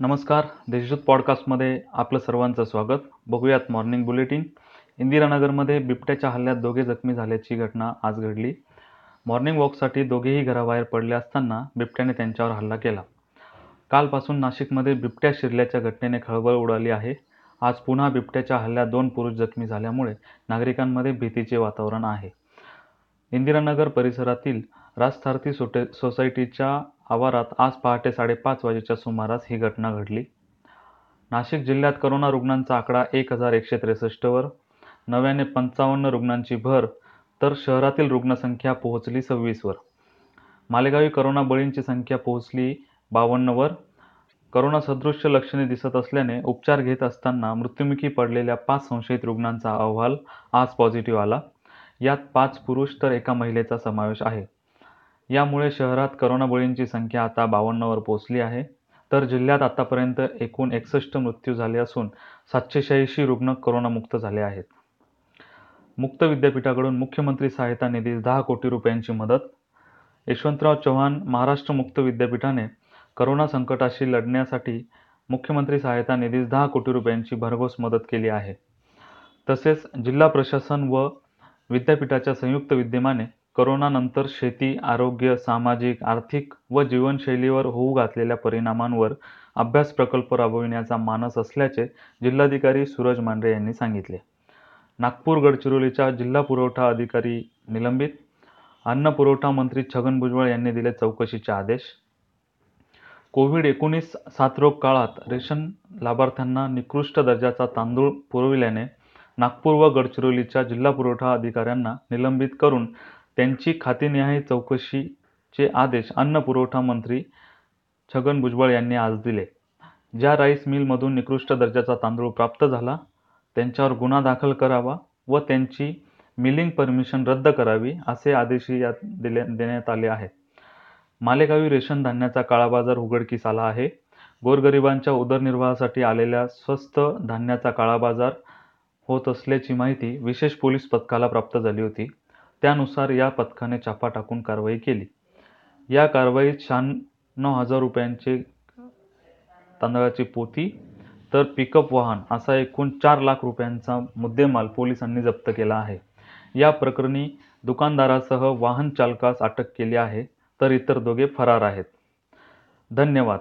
नमस्कार देशदूत पॉडकास्टमध्ये आपलं सर्वांचं स्वागत. बघूयात मॉर्निंग बुलेटिन. इंदिरानगरमध्ये बिबट्याच्या हल्ल्यात दोघे जखमी झाल्याची घटना आज घडली. मॉर्निंग वॉकसाठी दोघेही घराबाहेर पडले असताना बिबट्याने त्यांच्यावर हल्ला केला. कालपासून नाशिकमध्ये बिबट्या शिरल्याच्या घटनेने खळबळ उडाली आहे. आज पुन्हा बिबट्याच्या हल्ल्यात दोन पुरुष जखमी झाल्यामुळे नागरिकांमध्ये भीतीचे वातावरण आहे. इंदिरानगर परिसरातील राजसारथी सोटे सोसायटीच्या आवारात आज पहाटे साडेपाच वाजेच्या सुमारास ही घटना घडली. नाशिक जिल्ह्यात करोना रुग्णांचा आकडा एक हजार एकशे त्रेसष्टवर नव्याने पंचावन्न रुग्णांची भर तर शहरातील रुग्णसंख्या पोहोचली सव्वीसवर मालेगावी करोना बळींची संख्या पोहोचली बावन्नवर करोना सदृश्य लक्षणे दिसत असल्याने उपचार घेत असताना मृत्युमुखी पडलेल्या पाच संशयित रुग्णांचा अहवाल आज पॉझिटिव्ह आला. यात पाच पुरुष तर एका महिलेचा समावेश आहे. यामुळे शहरात करोनाबळींची संख्या आता बावन्नवर पोहोचली आहे. तर जिल्ह्यात आतापर्यंत एकूण एकसष्ट मृत्यू झाले असून सातशे शहाऐंशी रुग्ण करोनामुक्त झाले आहेत. मुक्त विद्यापीठाकडून मुख्यमंत्री सहायता निधीस दहा कोटी रुपयांची मदत. यशवंतराव चव्हाण महाराष्ट्र मुक्त विद्यापीठाने करोना संकटाशी लढण्यासाठी मुख्यमंत्री सहायता निधीस दहा कोटी रुपयांची भरघोस मदत केली आहे. तसेच जिल्हा प्रशासन व विद्यापीठाच्या संयुक्त विद्यमाने करोनानंतर शेती आरोग्य सामाजिक आर्थिक व जीवनशैलीवर होऊ घातलेल्या परिणामांवर अभ्यास प्रकल्प राबविण्याचा मानस असल्याचे जिल्हाधिकारी सूरज मांढरे यांनी सांगितले. नागपूर गडचिरोलीच्या जिल्हा पुरवठा अधिकारी निलंबित. अन्न पुरवठा मंत्री छगन भुजबळ यांनी दिले चौकशीचे आदेश. कोविड एकोणीस साथरोग काळात रेशन लाभार्थ्यांना निकृष्ट दर्जाचा तांदूळ पुरविल्याने नागपूर व गडचिरोलीच्या जिल्हा पुरवठा अधिकाऱ्यांना निलंबित करून त्यांची खातेनिहाय चौकशीचे आदेश अन्न पुरवठा मंत्री छगन भुजबळ यांनी आज दिले. ज्या राईस मिलमधून निकृष्ट दर्जाचा तांदूळ प्राप्त झाला त्यांच्यावर गुन्हा दाखल करावा व त्यांची मिलिंग परमिशन रद्द करावी असे आदेशही यात दिले देण्यात आले आहेत. मालेगावी रेशन धान्याचा काळाबाजार उघडकीस आला आहे. गोरगरिबांच्या उदरनिर्वाहासाठी आलेल्या स्वस्त धान्याचा काळाबाजार होत असल्याची माहिती विशेष पोलीस पथकाला प्राप्त झाली होती. त्यानुसार या पथकाने छापा टाकून कारवाई केली. या कारवाईत शहाण्णव हजार रुपयांचे तांदळाची पोती तर पिकअप वाहन असा एकूण चार लाख रुपयांचा मुद्देमाल पोलिसांनी जप्त केला आहे. या प्रकरणी दुकानदारासह वाहन चालकास अटक केली आहे तर इतर दोघे फरार आहेत. धन्यवाद.